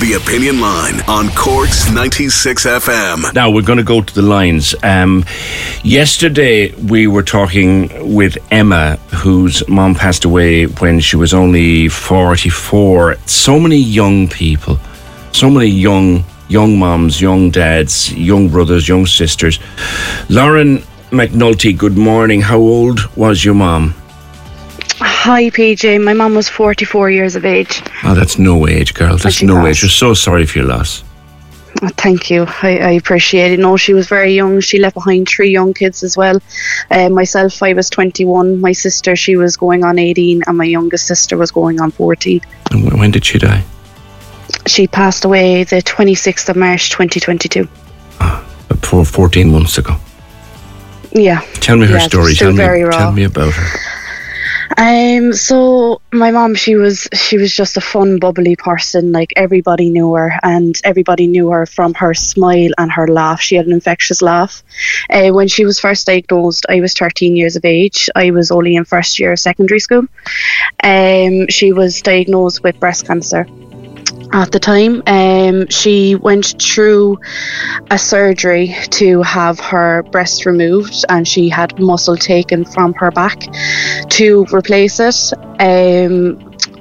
The Opinion Line on Cork's 96 FM. Now we're going to go to the lines. Um, yesterday we were talking with Emma, whose mom passed away when she was only 44. So many young people, so many young young moms, young dads, young brothers, young sisters. Lauren McNulty, good morning. How old was your mom? Hi, PJ. My mum was 44 years of age. Oh, that's no age, girl. That's no passed. age. We're so sorry for your loss. Oh, thank you. I, I appreciate it. No, she was very young. She left behind three young kids as well. Uh, myself, I was 21. My sister, she was going on 18, and my youngest sister was going on 14. And when did she die? She passed away the 26th of March 2022. For 14 months ago. Yeah. Tell me her Yeah, story. Tell me, tell me about her. Um, so my mom, she was she was just a fun, bubbly person. Like everybody knew her, and everybody knew her from her smile and her laugh. She had an infectious laugh. Uh, when she was first diagnosed, I was 13 years of age. I was only in first year of secondary school. Um, she was diagnosed with breast cancer. At the time, um, she went through a surgery to have her breast removed, and she had muscle taken from her back to replace it. Um,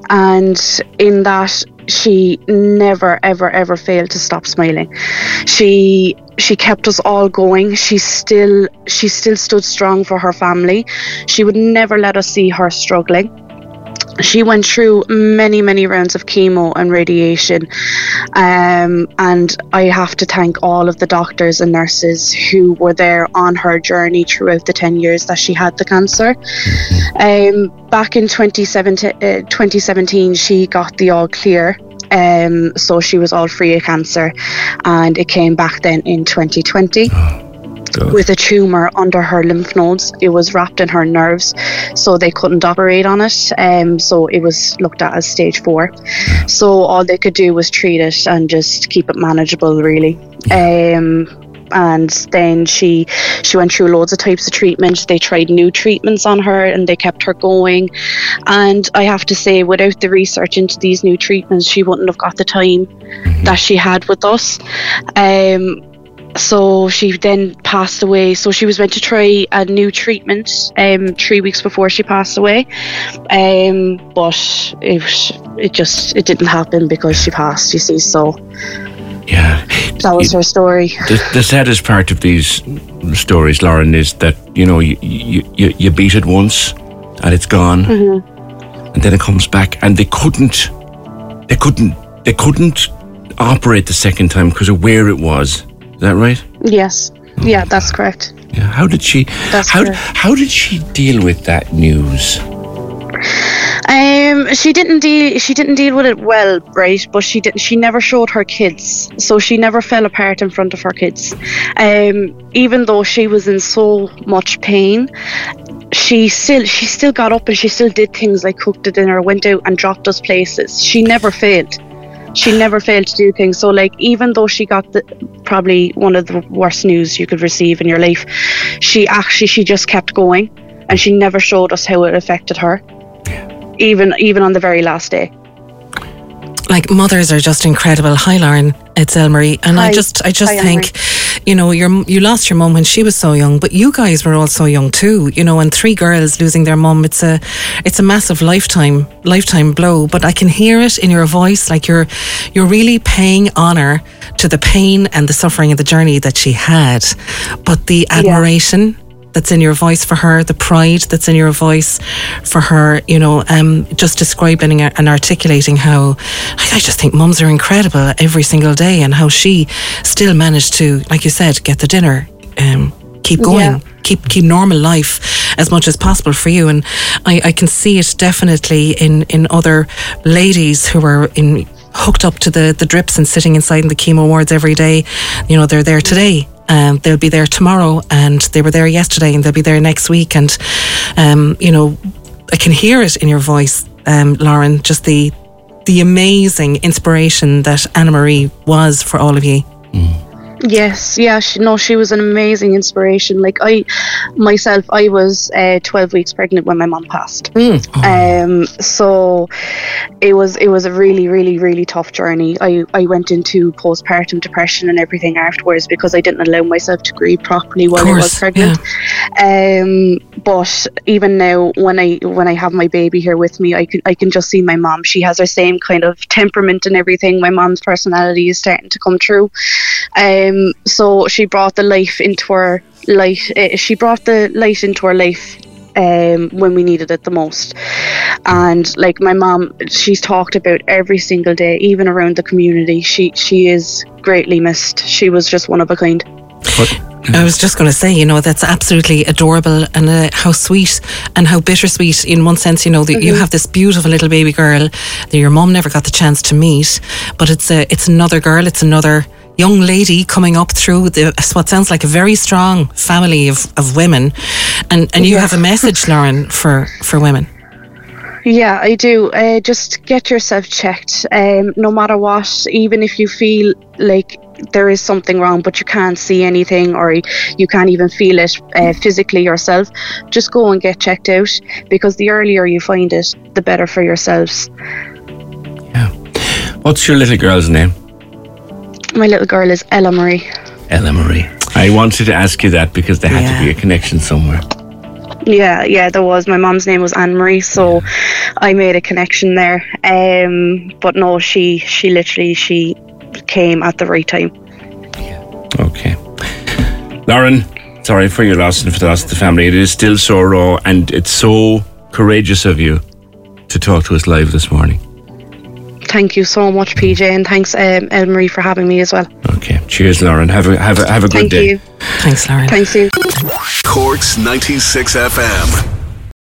and in that, she never, ever, ever failed to stop smiling. She she kept us all going. She still she still stood strong for her family. She would never let us see her struggling she went through many many rounds of chemo and radiation um, and i have to thank all of the doctors and nurses who were there on her journey throughout the 10 years that she had the cancer. Um, back in 2017, uh, 2017 she got the all clear. Um, so she was all free of cancer and it came back then in 2020 God. with a tumor under her lymph nodes. It was wrapped in her nerves, so they couldn't operate on it. Um, so it was looked at as stage four. So all they could do was treat it and just keep it manageable, really. Um, and then she she went through loads of types of treatment. They tried new treatments on her, and they kept her going. And I have to say, without the research into these new treatments, she wouldn't have got the time that she had with us. Um, so she then passed away. So she was meant to try a new treatment um, three weeks before she passed away, um, but it it just it didn't happen because she passed. You see, so Yeah. that was her story. The, the saddest part of these stories, Lauren, is that you know you you, you, you beat it once and it's gone, Mm-hmm. and then it comes back, and they couldn't, they couldn't, they couldn't operate the second time because of where it was. Is that right? Yes, yeah, that's correct. Yeah. How did she? That's how correct. how did she deal with that news? Um, she didn't deal. She didn't deal with it well, right? But she didn't. She never showed her kids, so she never fell apart in front of her kids. Um, even though she was in so much pain, she still she still got up and she still did things like cooked the dinner, went out and dropped us places. She never failed. She never failed to do things. So, like, even though she got the probably one of the worst news you could receive in your life, she actually she just kept going, and she never showed us how it affected her even even on the very last day. like mothers are just incredible. Hi, Lauren. It's Elmarie, and I just, I just Hi, think you know, you you lost your mum when she was so young, but you guys were all so young too, you know, and three girls losing their mum, it's a, it's a massive lifetime, lifetime blow. But I can hear it in your voice, like you're, you're really paying honor to the pain and the suffering and the journey that she had, but the admiration. Yeah that's in your voice for her, the pride that's in your voice for her, you know, um, just describing and articulating how I just think mums are incredible every single day and how she still managed to, like you said, get the dinner. Um, keep going, yeah. keep keep normal life as much as possible for you. And I, I can see it definitely in in other ladies who are in hooked up to the the drips and sitting inside in the chemo wards every day. You know, they're there today um, they'll be there tomorrow, and they were there yesterday, and they'll be there next week. And um, you know, I can hear it in your voice, um, Lauren. Just the the amazing inspiration that Anne Marie was for all of you. Mm. Yes, yeah, she, no, she was an amazing inspiration. Like I, myself, I was uh, twelve weeks pregnant when my mom passed. Mm. Um, so it was it was a really, really, really tough journey. I I went into postpartum depression and everything afterwards because I didn't allow myself to grieve properly while course, I was pregnant. Yeah. Um, but even now, when I when I have my baby here with me, I can I can just see my mom. She has her same kind of temperament and everything. My mom's personality is starting to come through. Um, um, so she brought the life into her life. Uh, she brought the light into her life um, when we needed it the most. And like my mom, she's talked about every single day, even around the community. She she is greatly missed. She was just one of a kind. I was just going to say, you know, that's absolutely adorable and uh, how sweet and how bittersweet in one sense, you know, that mm-hmm. you have this beautiful little baby girl that your mom never got the chance to meet, but it's a, it's another girl, it's another young lady coming up through the, what sounds like a very strong family of, of women. And, and you yeah. have a message, Lauren, for, for women. Yeah, I do. Uh, just get yourself checked. Um, no matter what, even if you feel like there is something wrong, but you can't see anything or you can't even feel it uh, physically yourself, just go and get checked out because the earlier you find it, the better for yourselves. Yeah. What's your little girl's name? My little girl is Ella Marie. Ella Marie. I wanted to ask you that because there had yeah. to be a connection somewhere. Yeah, yeah, there was. My mom's name was Anne Marie, so yeah. I made a connection there. Um, but no, she she literally she came at the right time. Yeah. Okay, Lauren. Sorry for your loss and for the loss of the family. It is still so raw, and it's so courageous of you to talk to us live this morning. Thank you so much, PJ, and thanks, um, Marie, for having me as well. Okay, cheers, Lauren. Have a have a have a good day. Thank day. You. Thanks, Lauren. Thanks you. Cork's ninety six FM.